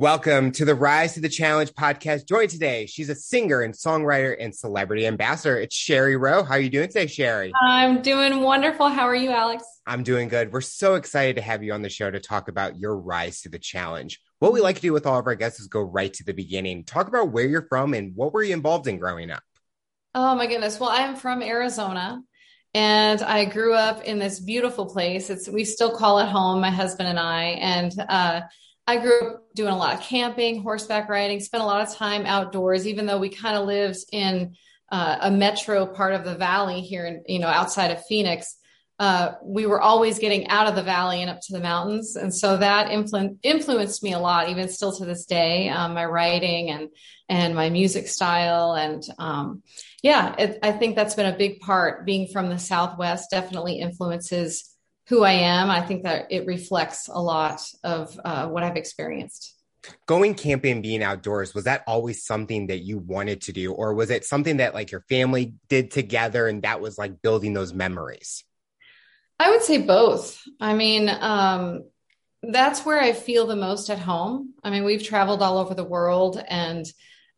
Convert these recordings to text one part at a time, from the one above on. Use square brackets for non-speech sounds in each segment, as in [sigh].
Welcome to the Rise to the Challenge podcast. Joined today, she's a singer and songwriter and celebrity ambassador. It's Sherry Rowe. How are you doing today, Sherry? I'm doing wonderful. How are you, Alex? I'm doing good. We're so excited to have you on the show to talk about your rise to the challenge. What we like to do with all of our guests is go right to the beginning. Talk about where you're from and what were you involved in growing up? Oh my goodness. Well, I'm from Arizona and I grew up in this beautiful place. It's we still call it home, my husband and I. And uh I grew up doing a lot of camping, horseback riding, spent a lot of time outdoors, even though we kind of lived in uh, a metro part of the valley here, in, you know, outside of Phoenix. Uh, we were always getting out of the valley and up to the mountains, and so that influ- influenced me a lot, even still to this day. Um, my writing and and my music style, and um, yeah, it, I think that's been a big part. Being from the Southwest definitely influences who I am. I think that it reflects a lot of uh, what I've experienced. Going camping, being outdoors, was that always something that you wanted to do? Or was it something that like your family did together and that was like building those memories? I would say both. I mean, um, that's where I feel the most at home. I mean, we've traveled all over the world and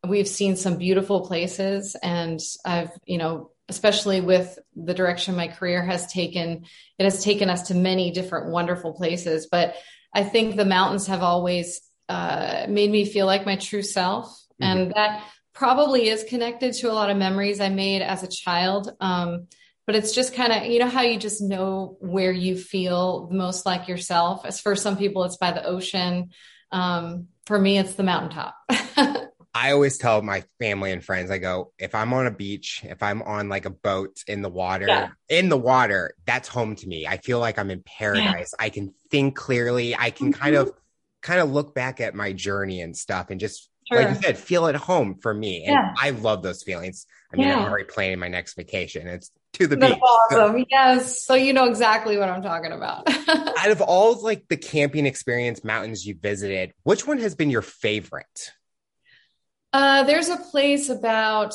we've seen some beautiful places and I've, you know, especially with the direction my career has taken, it has taken us to many different wonderful places. But I think the mountains have always uh, made me feel like my true self. Mm-hmm. And that probably is connected to a lot of memories I made as a child. Um, but it's just kind of, you know, how you just know where you feel most like yourself. As for some people, it's by the ocean. Um, for me, it's the mountaintop. [laughs] I always tell my family and friends, I go, if I'm on a beach, if I'm on like a boat in the water, yeah. in the water, that's home to me. I feel like I'm in paradise. Yeah. I can think clearly. I can mm-hmm. kind of kind of look back at my journey and stuff and just sure. like you said, feel at home for me. And yeah. I love those feelings. I mean, I'm already planning my next vacation. It's to the that's beach. Awesome. yes. So you know exactly what I'm talking about. [laughs] Out of all like the camping experience mountains you visited, which one has been your favorite? Uh, there's a place about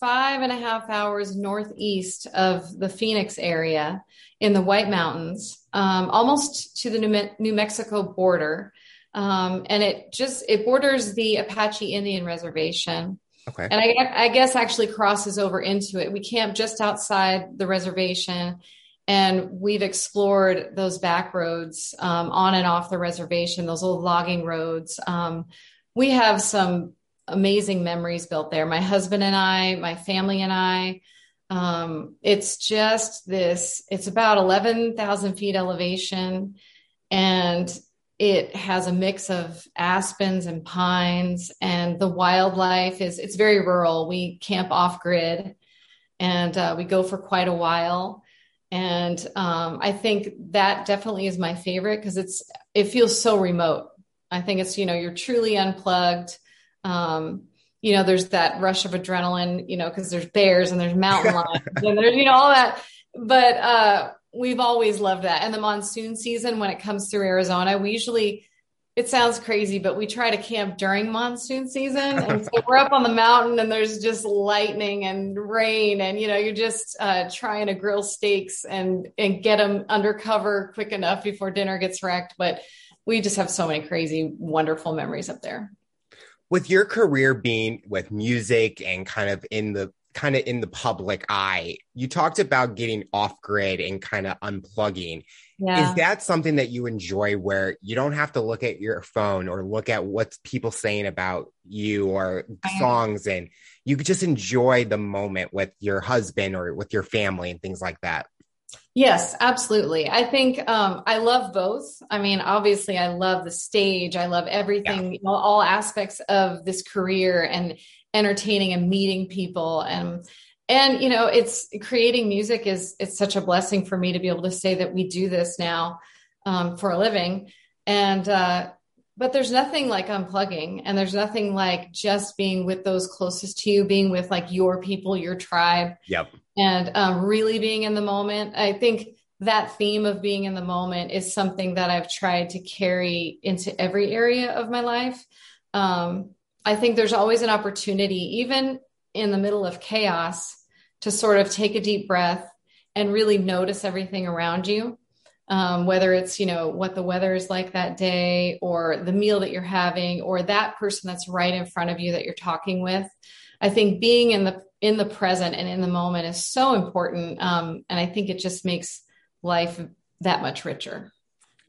five and a half hours northeast of the Phoenix area in the White Mountains, um, almost to the New, Me- New Mexico border. Um, and it just it borders the Apache Indian Reservation. Okay. And I, I guess actually crosses over into it. We camp just outside the reservation, and we've explored those back roads um, on and off the reservation, those old logging roads. Um, we have some amazing memories built there. My husband and I, my family and I. Um, it's just this, it's about 11,000 feet elevation and it has a mix of aspens and pines and the wildlife is, it's very rural. We camp off grid and uh, we go for quite a while. And um, I think that definitely is my favorite because it's, it feels so remote. I think it's, you know, you're truly unplugged um, you know, there's that rush of adrenaline, you know, because there's bears and there's mountain [laughs] lions and there's, you know, all that. But uh, we've always loved that. And the monsoon season, when it comes through Arizona, we usually, it sounds crazy, but we try to camp during monsoon season. And so we're up on the mountain and there's just lightning and rain. And, you know, you're just uh, trying to grill steaks and, and get them undercover quick enough before dinner gets wrecked. But we just have so many crazy, wonderful memories up there with your career being with music and kind of in the kind of in the public eye you talked about getting off grid and kind of unplugging yeah. is that something that you enjoy where you don't have to look at your phone or look at what people saying about you or songs and you just enjoy the moment with your husband or with your family and things like that Yes, absolutely. I think um, I love both. I mean, obviously, I love the stage. I love everything, yeah. you know, all aspects of this career and entertaining and meeting people and and you know it's creating music is it's such a blessing for me to be able to say that we do this now um, for a living and uh, but there's nothing like unplugging and there's nothing like just being with those closest to you being with like your people your tribe yep and um, really being in the moment. I think that theme of being in the moment is something that i've tried to carry into every area of my life. Um, i think there's always an opportunity even in the middle of chaos to sort of take a deep breath and really notice everything around you. Um, whether it's you know what the weather is like that day or the meal that you're having or that person that's right in front of you that you're talking with i think being in the in the present and in the moment is so important um, and i think it just makes life that much richer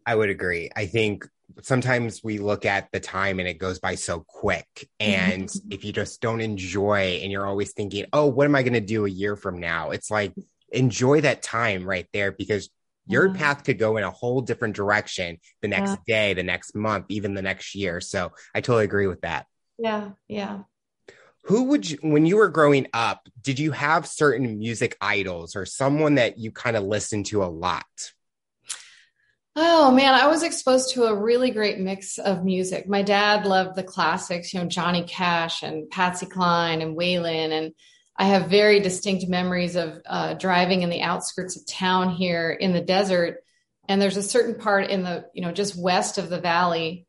i would agree i think sometimes we look at the time and it goes by so quick and if you just don't enjoy and you're always thinking oh what am i going to do a year from now it's like enjoy that time right there because your mm-hmm. path could go in a whole different direction the next yeah. day, the next month, even the next year. So I totally agree with that. Yeah. Yeah. Who would you, when you were growing up, did you have certain music idols or someone that you kind of listened to a lot? Oh man, I was exposed to a really great mix of music. My dad loved the classics, you know, Johnny Cash and Patsy Cline and Waylon and I have very distinct memories of uh, driving in the outskirts of town here in the desert. And there's a certain part in the, you know, just west of the valley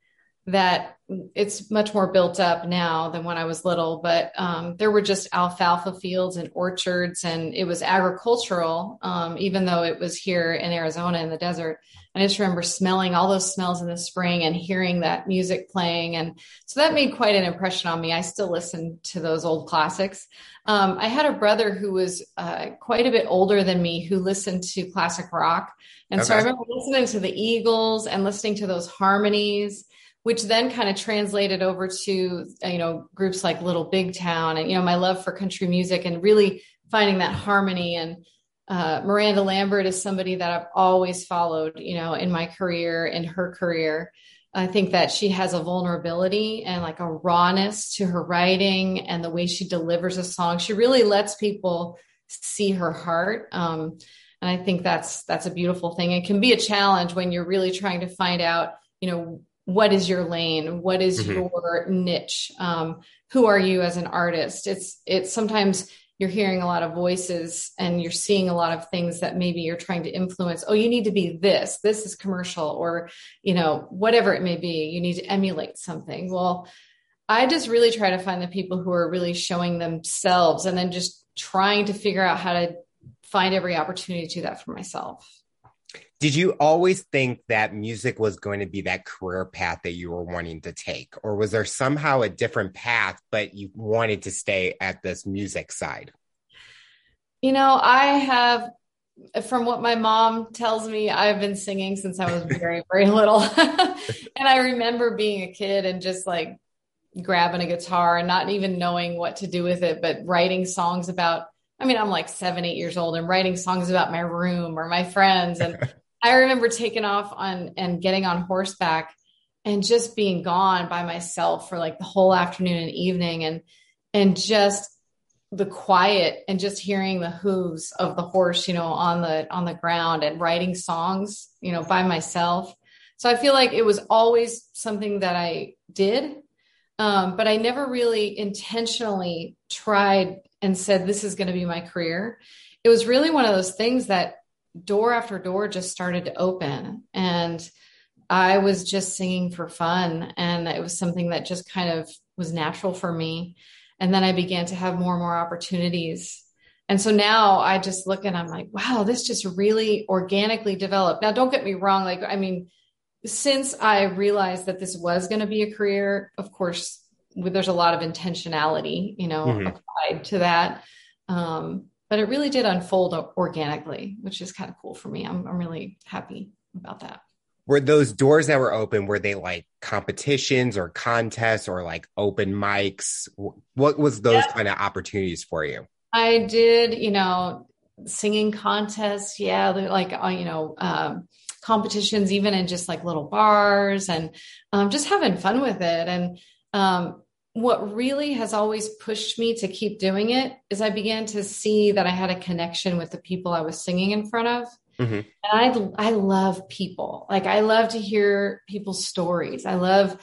that it's much more built up now than when I was little, but um, there were just alfalfa fields and orchards, and it was agricultural, um, even though it was here in Arizona in the desert. And I just remember smelling all those smells in the spring and hearing that music playing. And so that made quite an impression on me. I still listen to those old classics. Um, I had a brother who was uh, quite a bit older than me who listened to classic rock. And okay. so I remember listening to the Eagles and listening to those harmonies which then kind of translated over to uh, you know groups like Little Big Town and you know my love for country music and really finding that harmony. And uh, Miranda Lambert is somebody that I've always followed you know in my career in her career. I think that she has a vulnerability and like a rawness to her writing and the way she delivers a song. She really lets people see her heart um, and I think that's that's a beautiful thing. It can be a challenge when you're really trying to find out you know what is your lane? What is mm-hmm. your niche? Um, who are you as an artist? It's it's sometimes you're hearing a lot of voices and you're seeing a lot of things that maybe you're trying to influence. Oh you need to be this. This is commercial or you know whatever it may be. You need to emulate something. Well i just really try to find the people who are really showing themselves and then just trying to figure out how to find every opportunity to do that for myself did you always think that music was going to be that career path that you were wanting to take? Or was there somehow a different path, but you wanted to stay at this music side? You know, I have, from what my mom tells me, I've been singing since I was very, very little. [laughs] and I remember being a kid and just like grabbing a guitar and not even knowing what to do with it, but writing songs about I mean, I'm like seven, eight years old and writing songs about my room or my friends. And [laughs] I remember taking off on and getting on horseback and just being gone by myself for like the whole afternoon and evening and and just the quiet and just hearing the hooves of the horse, you know, on the on the ground and writing songs, you know, by myself. So I feel like it was always something that I did, um, but I never really intentionally tried and said this is going to be my career. It was really one of those things that door after door just started to open and I was just singing for fun and it was something that just kind of was natural for me. And then I began to have more and more opportunities. And so now I just look and I'm like wow this just really organically developed. Now don't get me wrong like I mean since I realized that this was going to be a career of course there's a lot of intentionality you know mm-hmm. applied to that um, but it really did unfold organically, which is kind of cool for me. I'm, I'm really happy about that. Were those doors that were open, were they like competitions or contests or like open mics? What was those yeah. kind of opportunities for you? I did, you know, singing contests. Yeah. Like, uh, you know, um, competitions, even in just like little bars and um, just having fun with it. And um, what really has always pushed me to keep doing it is I began to see that I had a connection with the people I was singing in front of. Mm-hmm. And I I love people. Like I love to hear people's stories. I love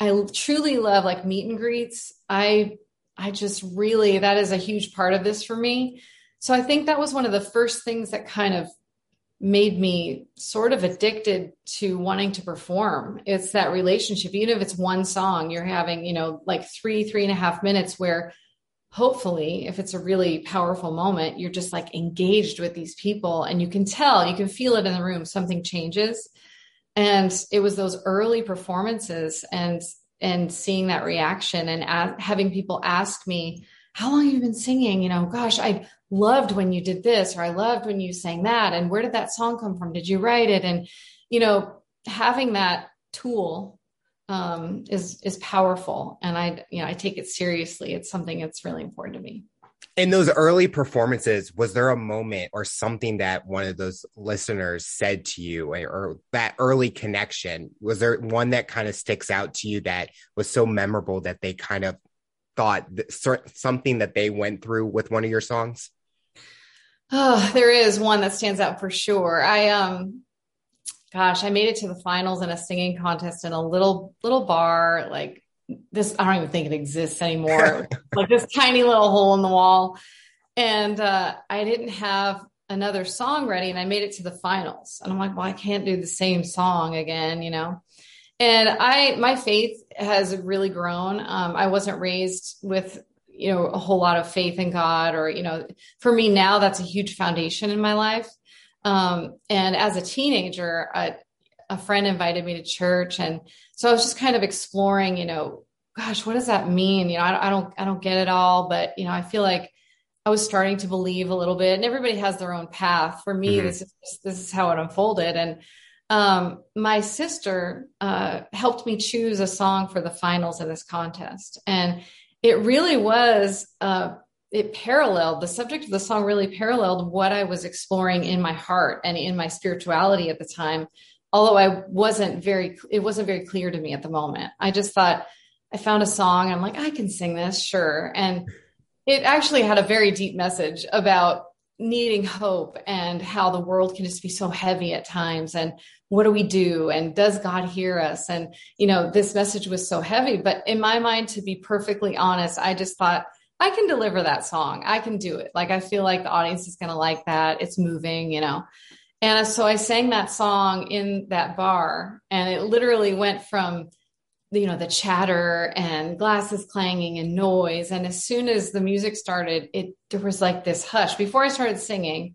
I truly love like meet and greets. I I just really that is a huge part of this for me. So I think that was one of the first things that kind of made me sort of addicted to wanting to perform. It's that relationship, even if it's one song, you're having, you know, like three, three and a half minutes where hopefully if it's a really powerful moment you're just like engaged with these people and you can tell you can feel it in the room. Something changes. And it was those early performances and and seeing that reaction and a- having people ask me how long have you been singing you know gosh i loved when you did this or i loved when you sang that and where did that song come from did you write it and you know having that tool um, is is powerful, and I you know I take it seriously. It's something that's really important to me. In those early performances, was there a moment or something that one of those listeners said to you, or that early connection? Was there one that kind of sticks out to you that was so memorable that they kind of thought something that they went through with one of your songs? Oh, there is one that stands out for sure. I um gosh, I made it to the finals in a singing contest in a little little bar, like this. I don't even think it exists anymore. [laughs] like this tiny little hole in the wall, and uh, I didn't have another song ready, and I made it to the finals. And I'm like, well, I can't do the same song again, you know. And I, my faith has really grown. Um, I wasn't raised with you know a whole lot of faith in God, or you know, for me now that's a huge foundation in my life. Um, and as a teenager, a, a friend invited me to church. And so I was just kind of exploring, you know, gosh, what does that mean? You know, I, I don't, I don't get it all, but you know, I feel like I was starting to believe a little bit and everybody has their own path. For me, mm-hmm. this is, this is how it unfolded. And, um, my sister, uh, helped me choose a song for the finals of this contest. And it really was, uh, it paralleled the subject of the song really paralleled what I was exploring in my heart and in my spirituality at the time. Although I wasn't very, it wasn't very clear to me at the moment. I just thought I found a song. I'm like, I can sing this, sure. And it actually had a very deep message about needing hope and how the world can just be so heavy at times and what do we do and does god hear us and you know this message was so heavy but in my mind to be perfectly honest i just thought I can deliver that song. I can do it. Like I feel like the audience is going to like that. It's moving, you know. And so I sang that song in that bar and it literally went from you know the chatter and glasses clanging and noise and as soon as the music started it there was like this hush before I started singing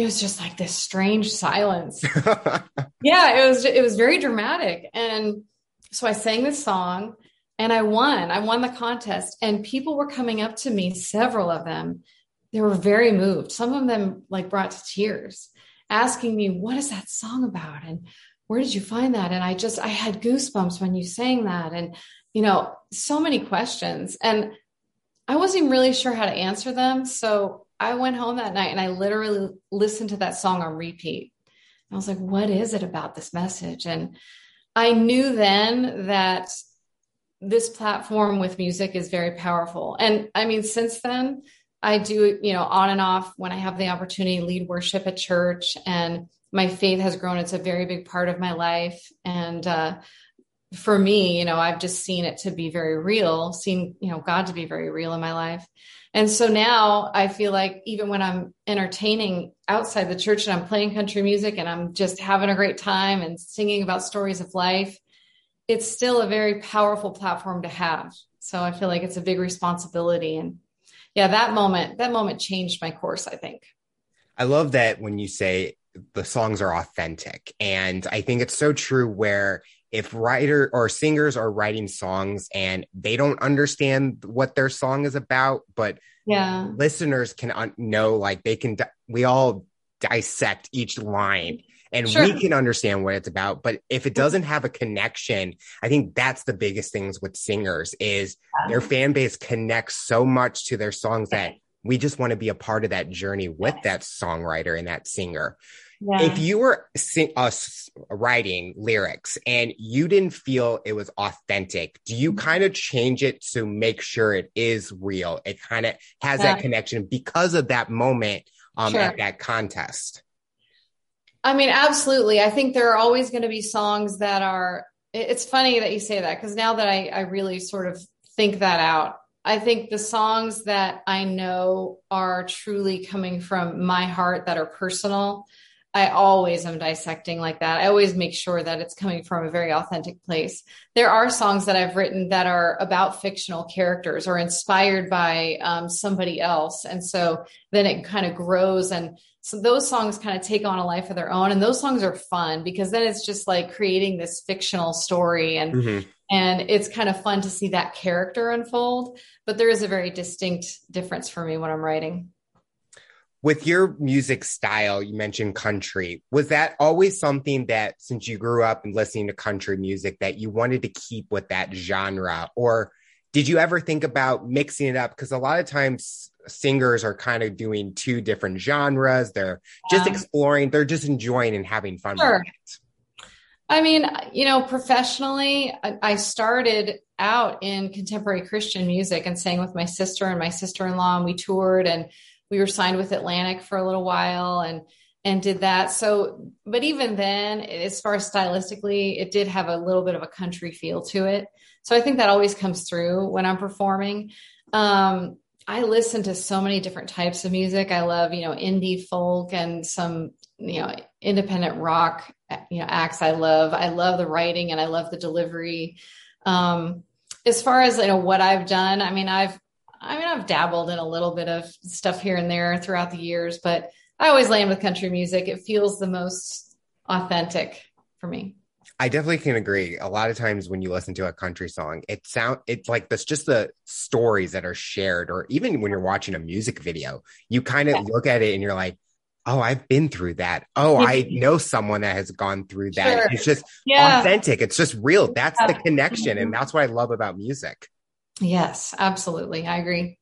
it was just like this strange silence. [laughs] yeah, it was it was very dramatic and so I sang this song and I won. I won the contest, and people were coming up to me, several of them. They were very moved. Some of them like brought to tears, asking me, What is that song about? And where did you find that? And I just, I had goosebumps when you sang that. And, you know, so many questions. And I wasn't really sure how to answer them. So I went home that night and I literally listened to that song on repeat. I was like, What is it about this message? And I knew then that this platform with music is very powerful. And I mean, since then, I do, you know, on and off when I have the opportunity, lead worship at church, and my faith has grown. It's a very big part of my life. And uh, for me, you know, I've just seen it to be very real, seen, you know, God to be very real in my life. And so now I feel like even when I'm entertaining outside the church and I'm playing country music and I'm just having a great time and singing about stories of life, it's still a very powerful platform to have. So I feel like it's a big responsibility. And yeah, that moment, that moment changed my course, I think. I love that when you say the songs are authentic. And I think it's so true where if writer or singers are writing songs and they don't understand what their song is about, but yeah, listeners can un- know, like they can, di- we all dissect each line and sure. we can understand what it's about. But if it doesn't have a connection i think that's the biggest things with singers is their fan base connects so much to their songs that we just want to be a part of that journey with that songwriter and that singer yeah. if you were sing, uh, writing lyrics and you didn't feel it was authentic do you mm-hmm. kind of change it to make sure it is real it kind of has yeah. that connection because of that moment um, sure. at that contest I mean, absolutely. I think there are always going to be songs that are. It's funny that you say that because now that I, I really sort of think that out, I think the songs that I know are truly coming from my heart that are personal. I always am dissecting like that. I always make sure that it's coming from a very authentic place. There are songs that I've written that are about fictional characters or inspired by um, somebody else. And so then it kind of grows. And so those songs kind of take on a life of their own. And those songs are fun because then it's just like creating this fictional story. And mm-hmm. And it's kind of fun to see that character unfold. But there is a very distinct difference for me when I'm writing with your music style, you mentioned country. Was that always something that since you grew up and listening to country music that you wanted to keep with that genre? Or did you ever think about mixing it up? Because a lot of times singers are kind of doing two different genres. They're just um, exploring, they're just enjoying and having fun sure. I mean, you know, professionally, I started out in contemporary Christian music and sang with my sister and my sister in law, and we toured and we were signed with Atlantic for a little while and and did that. So, but even then, as far as stylistically, it did have a little bit of a country feel to it. So I think that always comes through when I'm performing. Um, I listen to so many different types of music. I love, you know, indie folk and some, you know, independent rock, you know, acts I love. I love the writing and I love the delivery. Um, as far as, you know, what I've done, I mean, I've, I mean, I've dabbled in a little bit of stuff here and there throughout the years, but I always land with country music. It feels the most authentic for me. I definitely can agree. A lot of times when you listen to a country song, it sound it's like this just the stories that are shared, or even when you're watching a music video, you kind of yeah. look at it and you're like, oh, I've been through that. Oh, I [laughs] know someone that has gone through that. Sure. It's just yeah. authentic. It's just real. That's yeah. the connection. And mm-hmm. that's what I love about music. Yes, absolutely. I agree.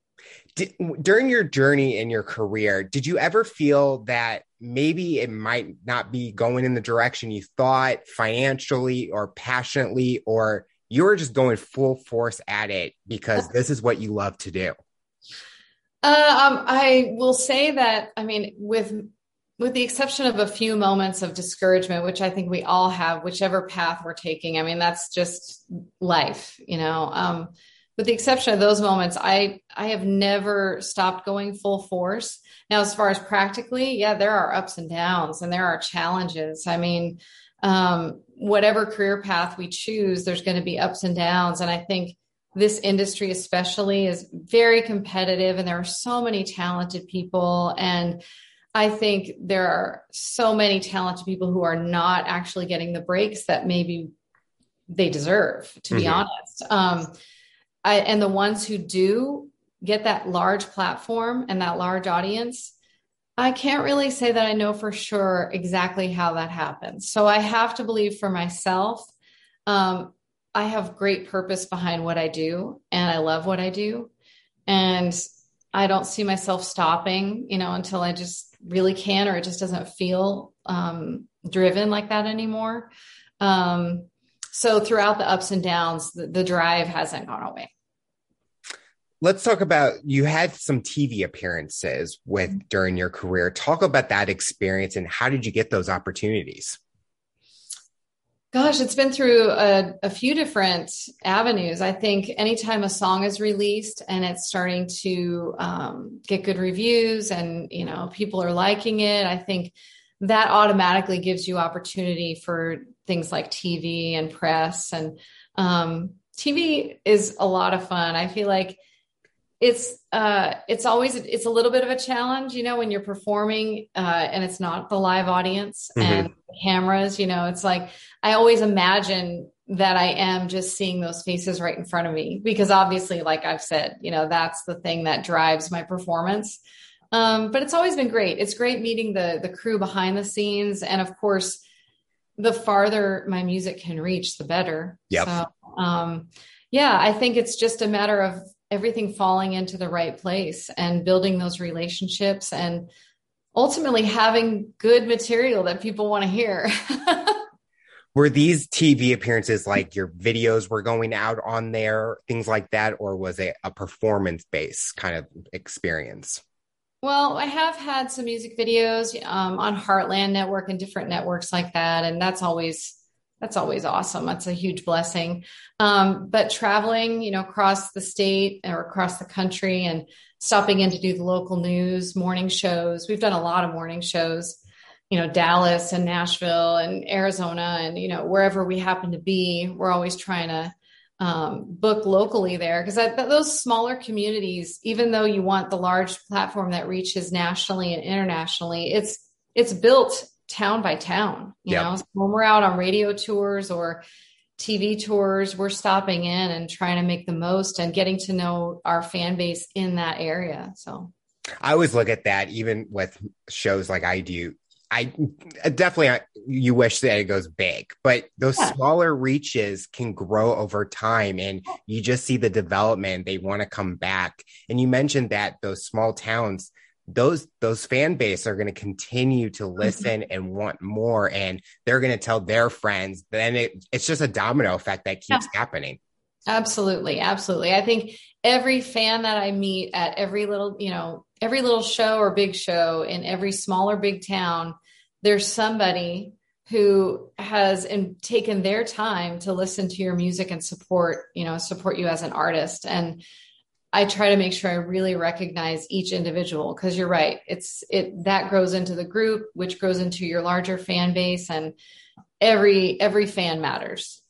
Did, during your journey in your career, did you ever feel that maybe it might not be going in the direction you thought financially or passionately, or you were just going full force at it because this is what you love to do? Uh, um, I will say that, I mean, with with the exception of a few moments of discouragement, which I think we all have, whichever path we're taking. I mean, that's just life, you know. Um, with the exception of those moments, I I have never stopped going full force. Now, as far as practically, yeah, there are ups and downs, and there are challenges. I mean, um, whatever career path we choose, there's going to be ups and downs, and I think this industry especially is very competitive, and there are so many talented people and I think there are so many talented people who are not actually getting the breaks that maybe they deserve, to mm-hmm. be honest. Um, I, and the ones who do get that large platform and that large audience, I can't really say that I know for sure exactly how that happens. So I have to believe for myself. Um, I have great purpose behind what I do, and I love what I do, and I don't see myself stopping, you know, until I just really can, or it just doesn't feel um, driven like that anymore. Um, so throughout the ups and downs, the, the drive hasn't gone away let's talk about you had some TV appearances with during your career. Talk about that experience and how did you get those opportunities? Gosh, it's been through a, a, few different avenues. I think anytime a song is released and it's starting to um, get good reviews and you know people are liking it, I think that automatically gives you opportunity for things like TV and press. And um, TV is a lot of fun. I feel like it's uh it's always it's a little bit of a challenge you know when you're performing uh and it's not the live audience mm-hmm. and cameras you know it's like i always imagine that i am just seeing those faces right in front of me because obviously like i've said you know that's the thing that drives my performance. Um but it's always been great. It's great meeting the the crew behind the scenes and of course the farther my music can reach the better. Yeah so um yeah i think it's just a matter of everything falling into the right place and building those relationships and ultimately having good material that people want to hear. [laughs] were these TV appearances like your videos were going out on there, things like that, or was it a performance based kind of experience? Well, I have had some music videos um, on Heartland Network and different networks like that, and that's always that's always awesome. That's a huge blessing. Um, but traveling, you know, across the state or across the country and stopping in to do the local news, morning shows. We've done a lot of morning shows. you know Dallas and Nashville and Arizona and you know wherever we happen to be, we're always trying to um, book locally there because those smaller communities, even though you want the large platform that reaches nationally and internationally, it's it's built town by town. You yep. know, so when we're out on radio tours or TV tours, we're stopping in and trying to make the most and getting to know our fan base in that area. So I always look at that, even with shows like I do. I definitely you wish that it goes big, but those yeah. smaller reaches can grow over time, and you just see the development. They want to come back, and you mentioned that those small towns, those those fan base are going to continue to mm-hmm. listen and want more, and they're going to tell their friends. Then it, it's just a domino effect that keeps yeah. happening. Absolutely, absolutely. I think every fan that I meet at every little, you know, every little show or big show in every small or big town, there's somebody who has in, taken their time to listen to your music and support, you know, support you as an artist. And I try to make sure I really recognize each individual because you're right. It's it that grows into the group, which grows into your larger fan base, and every every fan matters.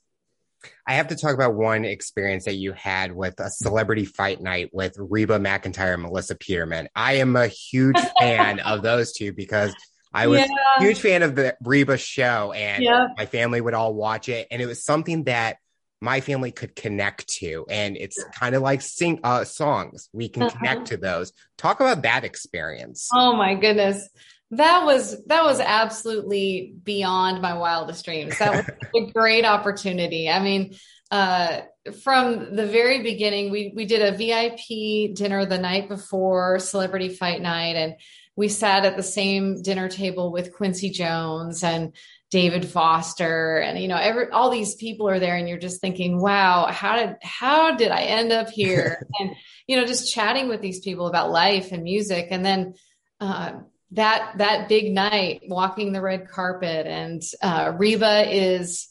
I have to talk about one experience that you had with a celebrity fight night with Reba McEntire and Melissa Peterman. I am a huge [laughs] fan of those two because I was yeah. a huge fan of the Reba show and yeah. my family would all watch it. And it was something that my family could connect to. And it's kind of like sing uh, songs. We can uh-huh. connect to those. Talk about that experience. Oh my goodness that was that was absolutely beyond my wildest dreams. That was [laughs] a great opportunity. I mean, uh, from the very beginning, we we did a VIP dinner the night before Celebrity Fight Night, and we sat at the same dinner table with Quincy Jones and David Foster, and you know, every all these people are there, and you're just thinking, "Wow, how did how did I end up here?" [laughs] and you know, just chatting with these people about life and music, and then. Uh, that that big night walking the red carpet and uh, reba is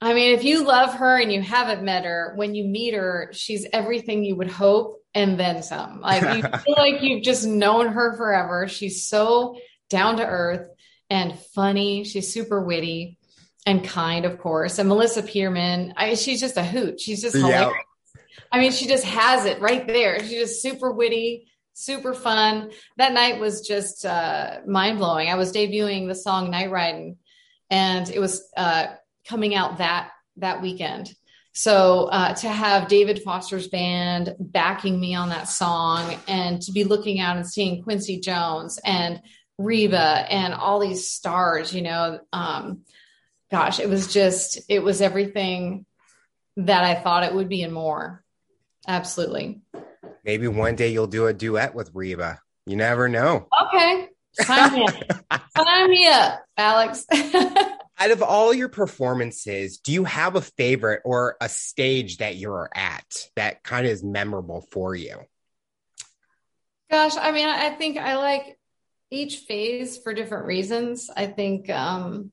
i mean if you love her and you haven't met her when you meet her she's everything you would hope and then some like you [laughs] feel like you've just known her forever she's so down to earth and funny she's super witty and kind of course and melissa peterman I, she's just a hoot she's just hilarious i mean she just has it right there she's just super witty super fun. That night was just uh, mind blowing. I was debuting the song Night Riding, and it was uh, coming out that that weekend. So uh, to have David Foster's band backing me on that song, and to be looking out and seeing Quincy Jones and Reba and all these stars, you know, um, gosh, it was just it was everything that I thought it would be and more. Absolutely. Maybe one day you'll do a duet with Reba. You never know. Okay. Sign me up. Sign me up, Alex. [laughs] Out of all your performances, do you have a favorite or a stage that you're at that kind of is memorable for you? Gosh, I mean, I think I like each phase for different reasons. I think um,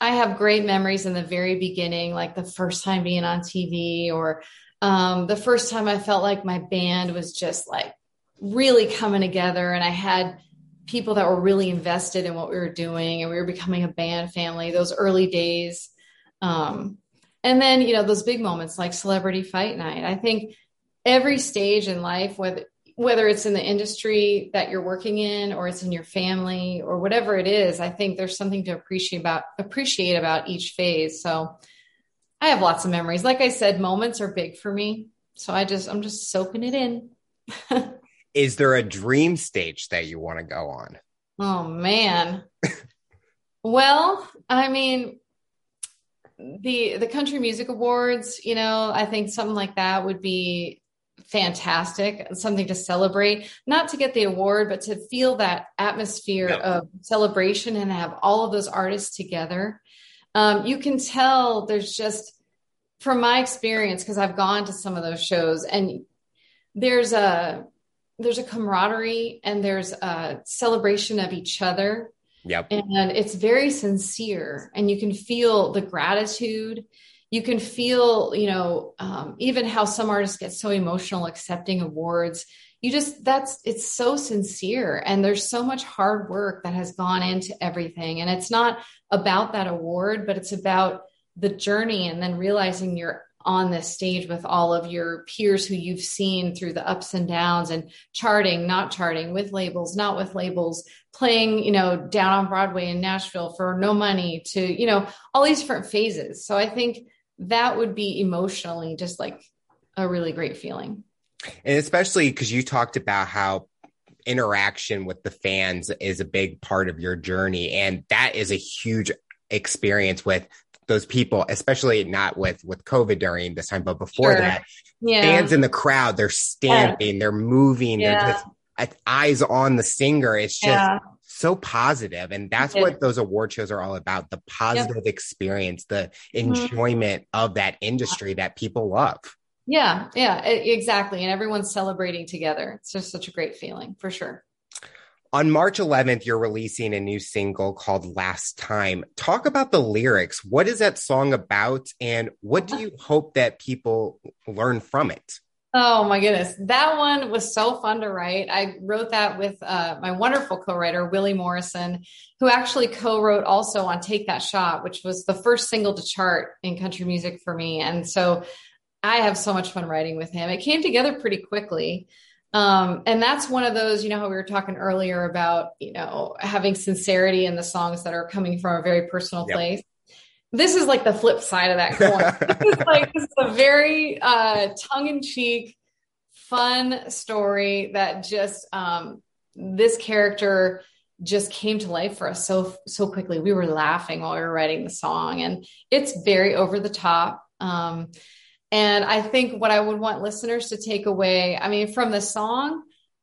I have great memories in the very beginning, like the first time being on TV or um, the first time I felt like my band was just like really coming together and I had people that were really invested in what we were doing and we were becoming a band family those early days um, and then you know those big moments like celebrity fight night i think every stage in life whether whether it's in the industry that you're working in or it's in your family or whatever it is i think there's something to appreciate about appreciate about each phase so I have lots of memories. Like I said, moments are big for me. So I just, I'm just soaking it in. [laughs] Is there a dream stage that you want to go on? Oh, man. well, I mean, the the country music awards you know i think something like that would be fantastic something to celebrate not to get the award but to feel that atmosphere yep. of celebration and have all of those artists together um, you can tell there's just from my experience because I've gone to some of those shows and there's a there's a camaraderie and there's a celebration of each other. Yep. And it's very sincere and you can feel the gratitude. You can feel, you know, um, even how some artists get so emotional accepting awards. you just that's it's so sincere and there's so much hard work that has gone into everything and it's not about that award but it's about the journey and then realizing you're on this stage with all of your peers who you've seen through the ups and downs and charting, not charting, with labels, not with labels, playing, you know, down on Broadway in Nashville for no money to, you know, all these different phases. So I think that would be emotionally just like a really great feeling. And especially because you talked about how interaction with the fans is a big part of your journey. And that is a huge experience with those people, especially not with with COVID during this time, but before sure. that, yeah. fans in the crowd, they're standing, yeah. they're moving, yeah. they're just eyes on the singer. It's just. So positive, and that's what those award shows are all about: the positive yep. experience, the mm-hmm. enjoyment mm-hmm. of that industry that people love. Yeah, yeah, exactly, and everyone's celebrating together. It's just such a great feeling, for sure. On March 11th, you're releasing a new single called Last Time. Talk about the lyrics. What is that song about? And what do you hope that people learn from it? Oh my goodness. That one was so fun to write. I wrote that with uh, my wonderful co writer, Willie Morrison, who actually co wrote also on Take That Shot, which was the first single to chart in country music for me. And so I have so much fun writing with him. It came together pretty quickly. Um, and that's one of those, you know, how we were talking earlier about, you know, having sincerity in the songs that are coming from a very personal yep. place. This is like the flip side of that coin. [laughs] it's like this is a very uh, tongue-in-cheek, fun story that just um, this character just came to life for us so so quickly. We were laughing while we were writing the song, and it's very over the top. Um, and I think what I would want listeners to take away, I mean, from the song,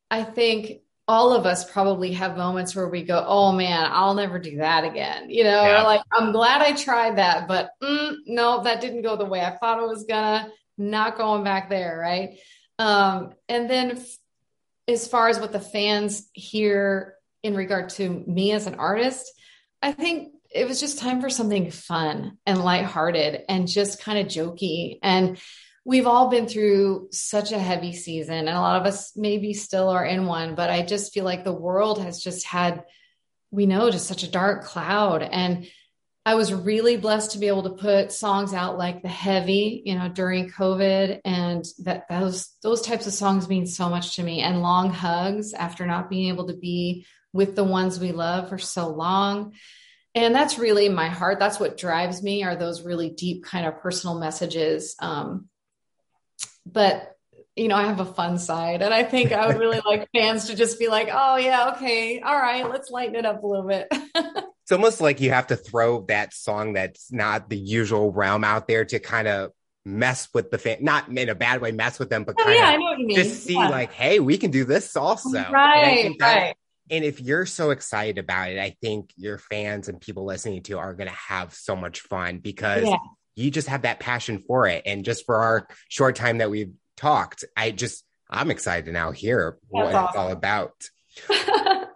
I think all of us probably have moments where we go, oh man, I'll never do that again. You know, yeah. like, I'm glad I tried that, but mm, no, that didn't go the way I thought it was gonna, not going back there. Right. Um, and then as far as what the fans hear in regard to me as an artist, I think it was just time for something fun and lighthearted and just kind of jokey. And we've all been through such a heavy season, and a lot of us maybe still are in one, but I just feel like the world has just had, we know, just such a dark cloud. And I was really blessed to be able to put songs out like the heavy, you know, during COVID and that those those types of songs mean so much to me. And long hugs after not being able to be with the ones we love for so long. And that's really my heart. That's what drives me are those really deep kind of personal messages um, but you know i have a fun side and i think i would really like fans to just be like oh yeah okay all right let's lighten it up a little bit [laughs] it's almost like you have to throw that song that's not the usual realm out there to kind of mess with the fan not in a bad way mess with them but kind oh, yeah, of just see yeah. like hey we can do this also right right and if you're so excited about it, I think your fans and people listening to are going to have so much fun because yeah. You just have that passion for it. And just for our short time that we've talked, I just, I'm excited to now hear what awesome. it's all about. [laughs]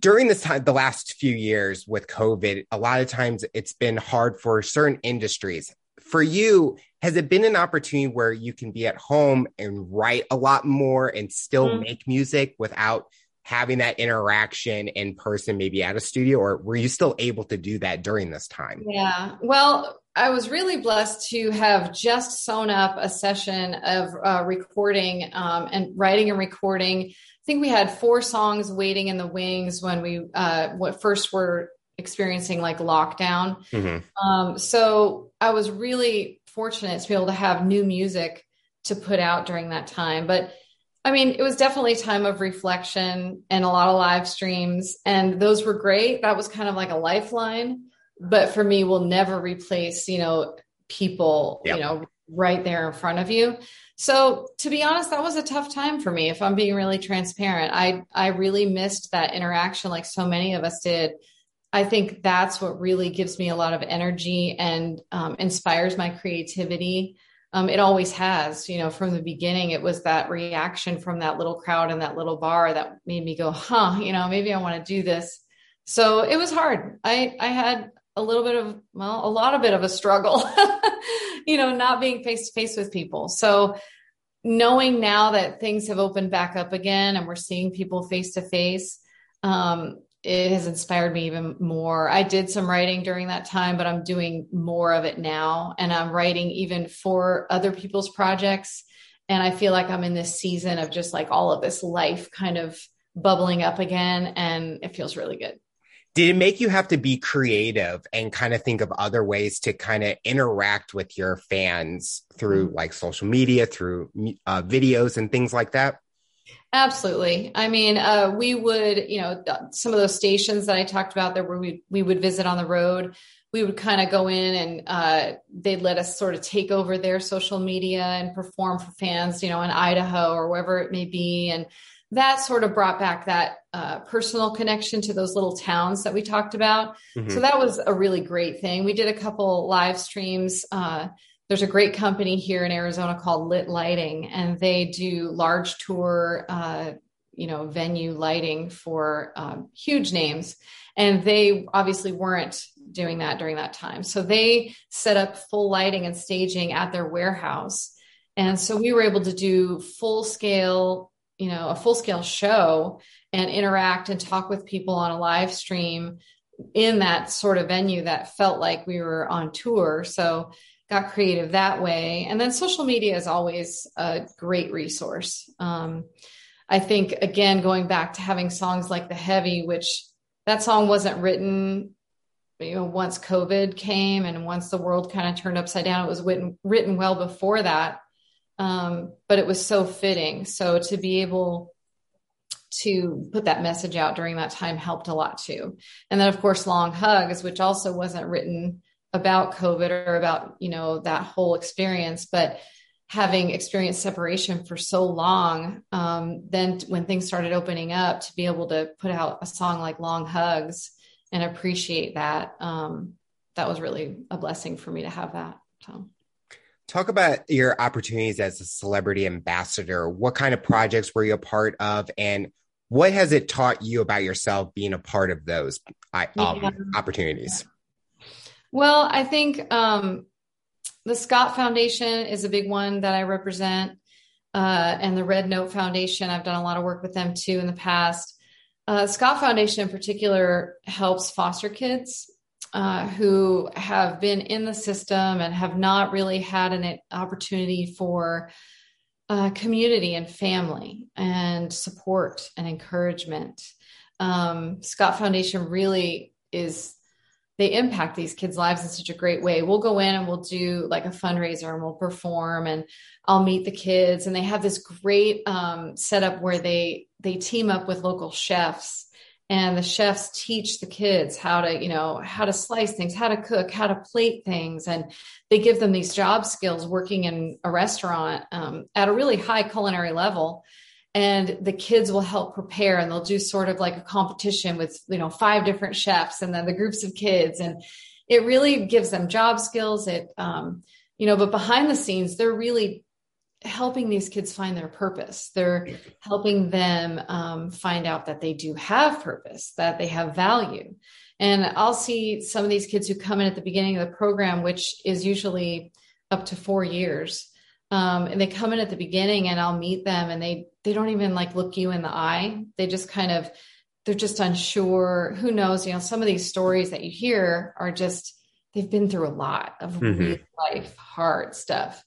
During this time, the last few years with COVID, a lot of times it's been hard for certain industries. For you, has it been an opportunity where you can be at home and write a lot more and still mm-hmm. make music without having that interaction in person, maybe at a studio, or were you still able to do that during this time? Yeah. Well, I was really blessed to have just sewn up a session of uh, recording um, and writing and recording. I think we had four songs waiting in the wings when we uh, first were experiencing like lockdown. Mm-hmm. Um, so I was really fortunate to be able to have new music to put out during that time. But I mean, it was definitely time of reflection and a lot of live streams, and those were great. That was kind of like a lifeline, but for me, will never replace, you know, people, yep. you know, right there in front of you. So to be honest, that was a tough time for me. If I'm being really transparent, I I really missed that interaction, like so many of us did. I think that's what really gives me a lot of energy and um, inspires my creativity. Um, it always has, you know, from the beginning, it was that reaction from that little crowd in that little bar that made me go, huh, you know, maybe I want to do this. So it was hard. I, I had a little bit of, well, a lot of bit of a struggle, [laughs] you know, not being face to face with people. So knowing now that things have opened back up again and we're seeing people face to face, um, it has inspired me even more. I did some writing during that time, but I'm doing more of it now. And I'm writing even for other people's projects. And I feel like I'm in this season of just like all of this life kind of bubbling up again. And it feels really good. Did it make you have to be creative and kind of think of other ways to kind of interact with your fans through mm-hmm. like social media, through uh, videos and things like that? Absolutely. I mean, uh, we would, you know, some of those stations that I talked about there where we, we would visit on the road, we would kind of go in and uh, they'd let us sort of take over their social media and perform for fans, you know, in Idaho or wherever it may be. And that sort of brought back that uh, personal connection to those little towns that we talked about. Mm-hmm. So that was a really great thing. We did a couple live streams uh, there's a great company here in Arizona called Lit Lighting, and they do large tour, uh, you know, venue lighting for um, huge names. And they obviously weren't doing that during that time. So they set up full lighting and staging at their warehouse. And so we were able to do full scale, you know, a full scale show and interact and talk with people on a live stream in that sort of venue that felt like we were on tour. So got creative that way. And then social media is always a great resource. Um, I think, again, going back to having songs like The Heavy, which that song wasn't written, you know, once COVID came and once the world kind of turned upside down, it was written, written well before that. Um, but it was so fitting. So to be able to put that message out during that time helped a lot too. And then, of course, Long Hugs, which also wasn't written about COVID or about, you know, that whole experience, but having experienced separation for so long, um, then when things started opening up, to be able to put out a song like Long Hugs and appreciate that, um, that was really a blessing for me to have that. So. Talk about your opportunities as a celebrity ambassador. What kind of projects were you a part of, and what has it taught you about yourself being a part of those um, yeah. opportunities? Well, I think um, the Scott Foundation is a big one that I represent, uh, and the Red Note Foundation. I've done a lot of work with them too in the past. Uh, Scott Foundation in particular helps foster kids uh, who have been in the system and have not really had an opportunity for uh, community and family and support and encouragement. Um, Scott Foundation really is they impact these kids' lives in such a great way. We'll go in and we'll do like a fundraiser and we'll perform and I'll meet the kids and they have this great um, setup where they they team up with local chefs and the chefs teach the kids how to you know how to slice things how to cook how to plate things. And they give them these job skills working in a restaurant um, at a really high culinary level. And the kids will help prepare and they'll do sort of like a competition with you know five different chefs and then the groups of kids. And it really gives them job skills. It um, you know but behind the scenes they're really helping these kids find their purpose they're helping them um, find out that they do have purpose that they have value and i'll see some of these kids who come in at the beginning of the program which is usually up to four years um, and they come in at the beginning and I'll meet them and they they don't even like look you in the eye. They just kind of they're just unsure. Who knows? You know, some of these stories that you hear are just they've been through a lot of mm-hmm. real life hard stuff.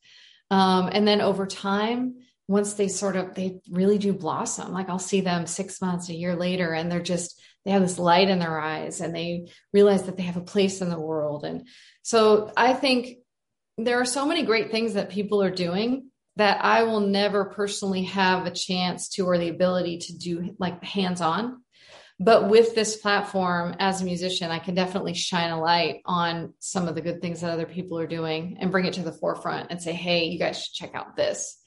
Um, and then over time, once they sort of they really do blossom. Like I'll see them six months, a year later, and they're just they have this light in their eyes and they realize that they have a place in the world. And so I think there are so many great things that people are doing that I will never personally have a chance to or the ability to do like hands on. But with this platform as a musician, I can definitely shine a light on some of the good things that other people are doing and bring it to the forefront and say, hey, you guys should check out this.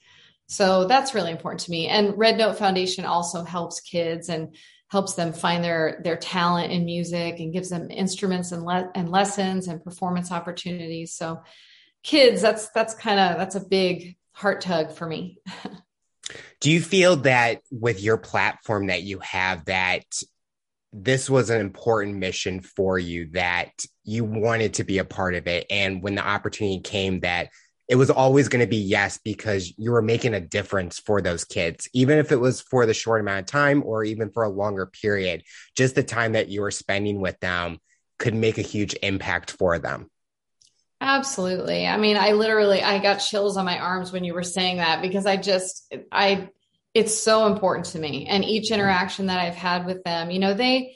So that's really important to me. And Red Note Foundation also helps kids and helps them find their their talent in music and gives them instruments and le- and lessons and performance opportunities. So kids, that's that's kind of that's a big heart tug for me. [laughs] Do you feel that with your platform that you have that this was an important mission for you that you wanted to be a part of it. And when the opportunity came that it was always going to be yes because you were making a difference for those kids even if it was for the short amount of time or even for a longer period just the time that you were spending with them could make a huge impact for them. Absolutely. I mean i literally i got chills on my arms when you were saying that because i just i it's so important to me. And each interaction that i've had with them you know they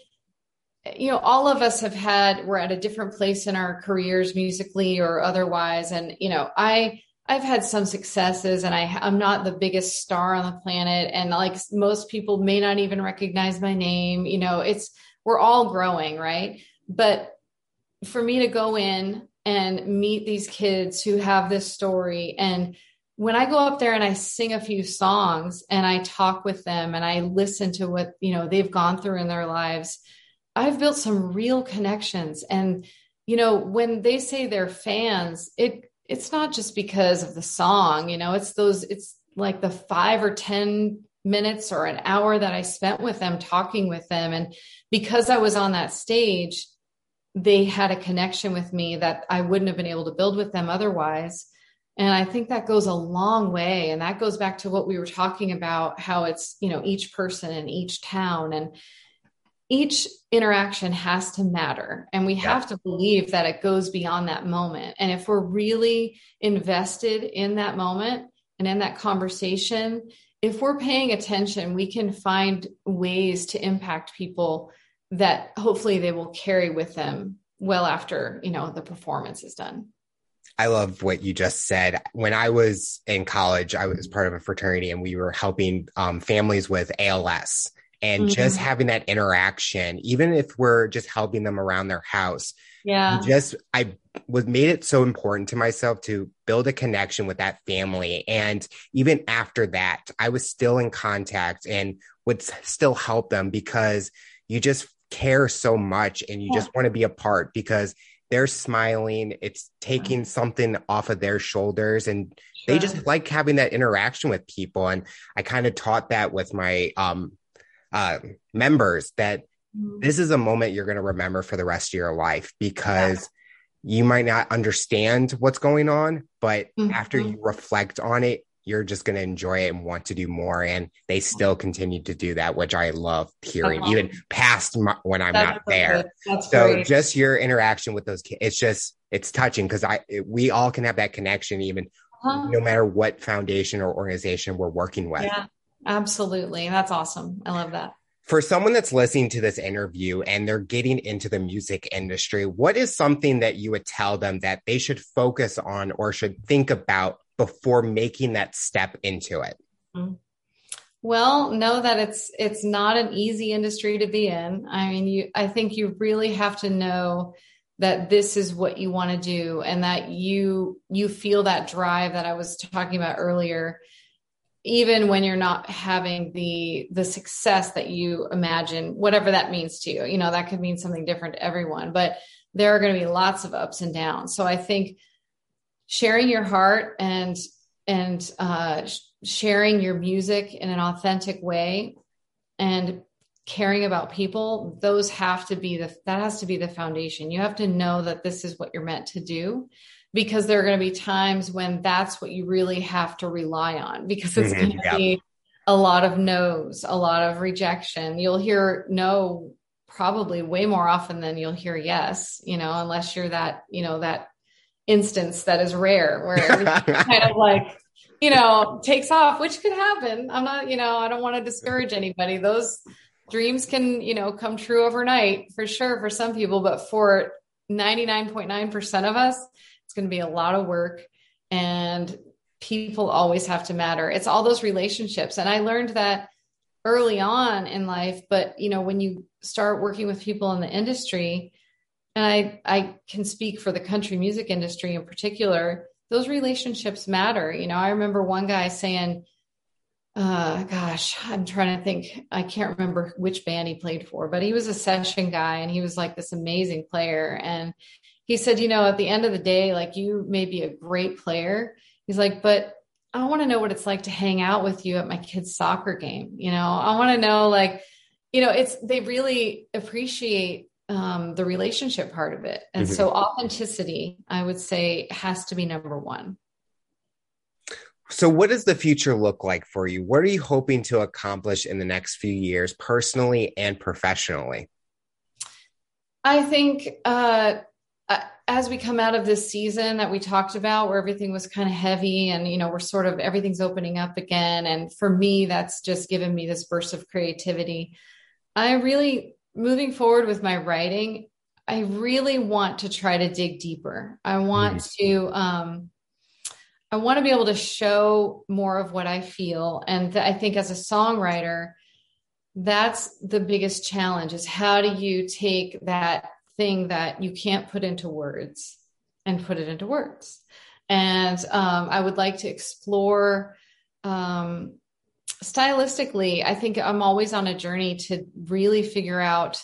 you know all of us have had we're at a different place in our careers musically or otherwise. And you know i i've had some successes and i i'm not the biggest star on the planet. And like most people may not even recognize my name. You know it's we're all growing right? But for me to go in and meet these kids who have this story and when I go up there and I sing a few songs and I talk with them and I listen to what you know they've gone through in their lives I've built some real connections. And, you know, when they say they're fans, it it's not just because of the song, you know, it's those, it's like the five or 10 minutes or an hour that I spent with them talking with them. And because I was on that stage, they had a connection with me that I wouldn't have been able to build with them otherwise. And I think that goes a long way. And that goes back to what we were talking about how it's, you know, each person in each town. And each interaction has to matter and we have to believe that it goes beyond that moment and if we're really invested in that moment and in that conversation if we're paying attention we can find ways to impact people that hopefully they will carry with them well after you know the performance is done I love what you just said. When I was in college, I was part of a fraternity and we were helping um, families with ALS and mm-hmm. just having that interaction, even if we're just helping them around their house. Yeah. Just, I was made it so important to myself to build a connection with that family. And even after that, I was still in contact and would still help them because you just care so much and you yeah. just want to be a part because they're smiling. It's taking something off of their shoulders and sure. they just like having that interaction with people. And I kind of taught that with my um, uh, members that mm-hmm. this is a moment you're going to remember for the rest of your life because yeah. you might not understand what's going on, but mm-hmm. after you reflect on it, you're just going to enjoy it and want to do more. And they still continue to do that, which I love hearing, even past my, when I'm That's not there. so great. just your interaction with those kids, it's just, it's touching because I, we all can have that connection, even uh-huh. no matter what foundation or organization we're working with. Yeah. Absolutely. That's awesome. I love that. For someone that's listening to this interview and they're getting into the music industry, what is something that you would tell them that they should focus on or should think about before making that step into it? Mm-hmm. Well, know that it's it's not an easy industry to be in. I mean, you I think you really have to know that this is what you want to do and that you you feel that drive that I was talking about earlier even when you're not having the the success that you imagine whatever that means to you you know that could mean something different to everyone but there are going to be lots of ups and downs so i think sharing your heart and and uh, sharing your music in an authentic way and caring about people those have to be the that has to be the foundation you have to know that this is what you're meant to do because there are going to be times when that's what you really have to rely on because it's mm-hmm, going to yeah. be a lot of no's, a lot of rejection. You'll hear no probably way more often than you'll hear yes, you know, unless you're that, you know, that instance that is rare where [laughs] kind of like, you know, takes off, which could happen. I'm not, you know, I don't want to discourage anybody. Those dreams can, you know, come true overnight for sure for some people, but for 99.9% of us, it's going to be a lot of work and people always have to matter. It's all those relationships. And I learned that early on in life, but you know, when you start working with people in the industry, and I I can speak for the country music industry in particular, those relationships matter. You know, I remember one guy saying, uh gosh i'm trying to think i can't remember which band he played for but he was a session guy and he was like this amazing player and he said, you know, at the end of the day, like you may be a great player. He's like, but I want to know what it's like to hang out with you at my kid's soccer game. You know, I want to know, like, you know, it's they really appreciate um, the relationship part of it. And mm-hmm. so authenticity, I would say, has to be number one. So, what does the future look like for you? What are you hoping to accomplish in the next few years, personally and professionally? I think uh, as we come out of this season that we talked about, where everything was kind of heavy and, you know, we're sort of everything's opening up again. And for me, that's just given me this burst of creativity. I really, moving forward with my writing, I really want to try to dig deeper. I want mm-hmm. to, um, I want to be able to show more of what I feel. And th- I think as a songwriter, that's the biggest challenge is how do you take that thing that you can't put into words and put it into words. And um, I would like to explore um, stylistically. I think I'm always on a journey to really figure out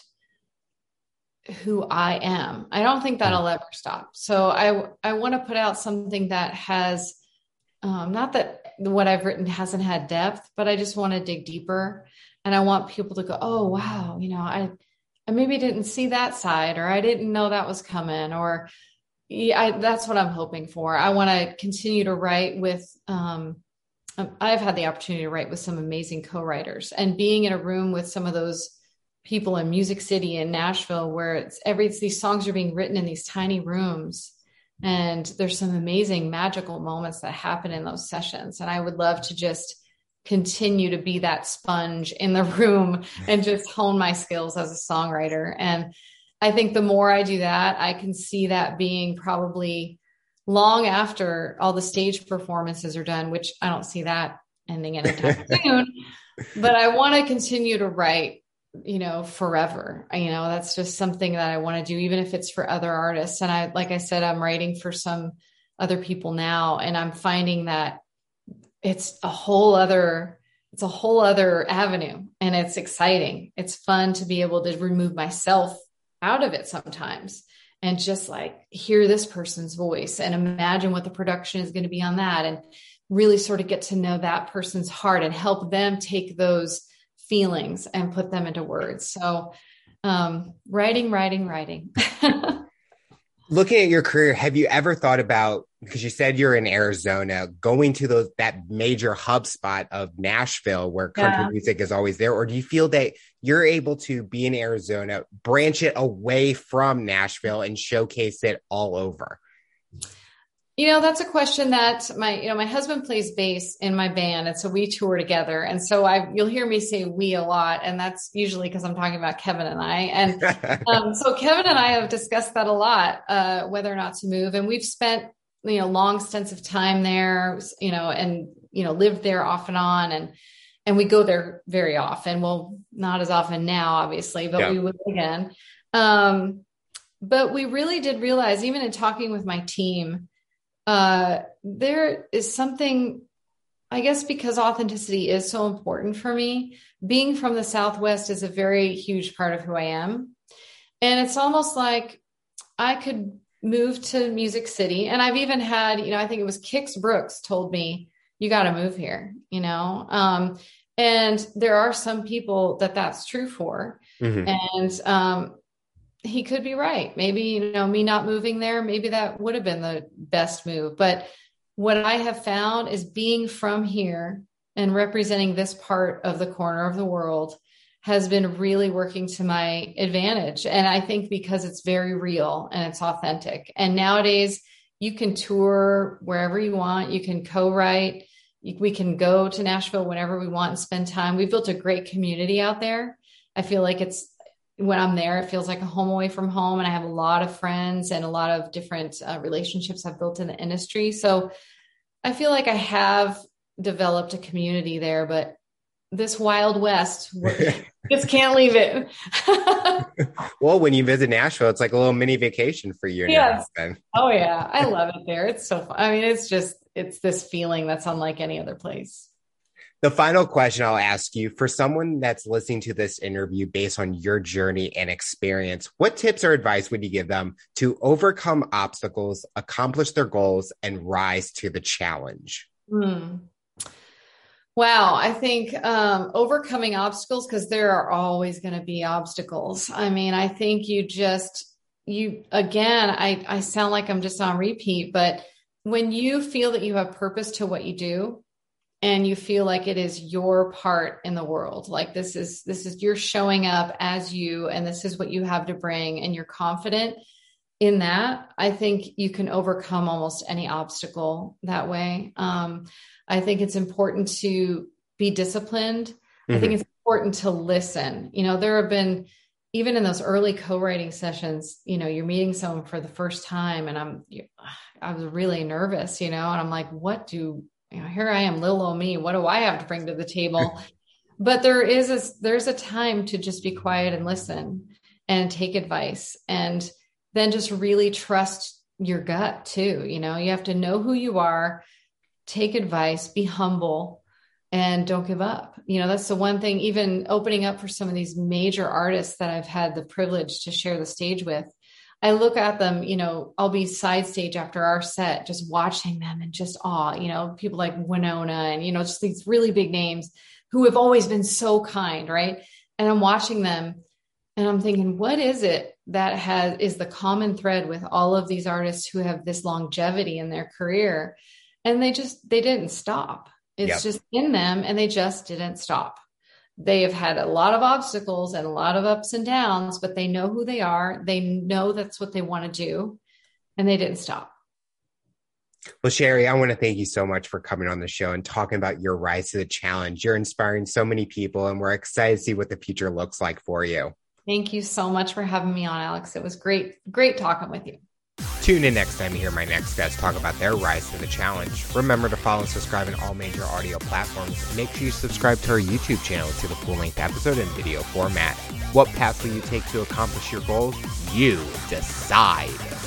who I am. I don't think that'll mm. ever stop. So I I want to put out something that has um, not that what I've written hasn't had depth, but I just want to dig deeper, and I want people to go, oh wow, you know, I I maybe didn't see that side or I didn't know that was coming or yeah, I, that's what I'm hoping for. I want to continue to write with, um, um, I've had the opportunity to write with some amazing co-writers and being in a room with some of those people in Music City and Nashville, where it's every, these songs are being written in these tiny rooms. And there's some amazing magical moments that happen in those sessions. And I would love to just continue to be that sponge in the [laughs] room and just hone my skills as a songwriter. And I think the more I do that, I can see that being probably long after all the stage performances are done, which I don't see that ending anytime [laughs] soon. But I want to continue to write, you know, forever. You know, that's just something that I want to do, even if it's for other artists. And I, like I said, I'm writing for some other people now, and I'm finding that it's a whole other it's a whole other avenue and it's exciting it's fun to be able to remove myself out of it sometimes and just like hear this person's voice and imagine what the production is going to be on that and really sort of get to know that person's heart and help them take those feelings and put them into words. So um, writing writing writing [laughs] looking at your career have you ever thought about because you said you're in Arizona, going to those that major hub spot of Nashville where country yeah. music is always there, or do you feel that you're able to be in Arizona, branch it away from Nashville and showcase it all over? You know, that's a question that my, you know, my husband plays bass in my band. And so we tour together. And so I, you'll hear me say we a lot. And that's usually because I'm talking about Kevin and I. And [laughs] um, so Kevin and I have discussed that a lot, uh, whether or not to move. And we've spent you know long stints of time there you know and you know lived there off and on and and we go there very often well not as often now obviously but yeah. we would again um but we really did realize even in talking with my team uh there is something i guess because authenticity is so important for me being from the southwest is a very huge part of who i am and it's almost like i could move to Music City. And I've even had, you know, I think it was Kix Brooks told me, you got to move here, you know? Um, and there are some people that that's true for. Mm-hmm. And um, he could be right. Maybe, you know, me not moving there, maybe that would have been the best move. But what I have found is being from here and representing this part of the corner of the world has been really working to my advantage. And I think because it's very real and it's authentic. And nowadays, you can tour wherever you want, you can co write, we can go to Nashville whenever we want and spend time. We've built a great community out there. I feel like it's when I'm there, it feels like a home away from home. And I have a lot of friends and a lot of different uh, relationships I've built in the industry. So I feel like I have developed a community there, but this wild west [laughs] just can't leave it [laughs] well when you visit nashville it's like a little mini vacation for you yes. oh yeah i love it there it's so fun i mean it's just it's this feeling that's unlike any other place the final question I'll ask you for someone that's listening to this interview based on your journey and experience, what tips or advice would you give them to overcome obstacles, accomplish their goals, and rise to the challenge? Hmm. Wow, I think um, overcoming obstacles because there are always going to be obstacles. I mean, I think you just you again. I I sound like I'm just on repeat, but when you feel that you have purpose to what you do and you feel like it is your part in the world like this is this is you're showing up as you and this is what you have to bring and you're confident in that i think you can overcome almost any obstacle that way um, i think it's important to be disciplined mm-hmm. i think mm-hmm. it's important to listen you know there have been even in those early co-writing sessions you know you're meeting someone for the first time and i'm i was really nervous you know and i'm like what do you know here i am little old me what do i have to bring to the table? [laughs] But there is a there's a time to just be quiet and listen and take advice and then just really trust your gut too you know? You have to know who you are take advice be humble and don't give up. You know that's the one thing even opening up for some of these major artists that i've had the privilege to share the stage with I look at them, you know, I'll be side stage after our set, just watching them and just awe, you know, people like Wynonna and, you know, just these really big names who have always been so kind, right? And I'm watching them and I'm thinking, what is it that has is the common thread with all of these artists who have this longevity in their career? And they just they didn't stop. It's yep. just in them and they just didn't stop they have had a lot of obstacles and a lot of ups and downs, but they know who they are. They know that's what they want to do, and they didn't stop. Well, Sherry, I want to thank you so much for coming on the show and talking about your rise to the challenge. You're inspiring so many people, and we're excited to see what the future looks like for you. Thank you so much for having me on, Alex. It was great, great talking with you. Tune in next time to hear my next guest talk about their rise to the challenge. Remember to follow and subscribe on all major audio platforms. And make sure you subscribe to our YouTube channel to the full length episode in video format. What path will you take to accomplish your goals? You decide.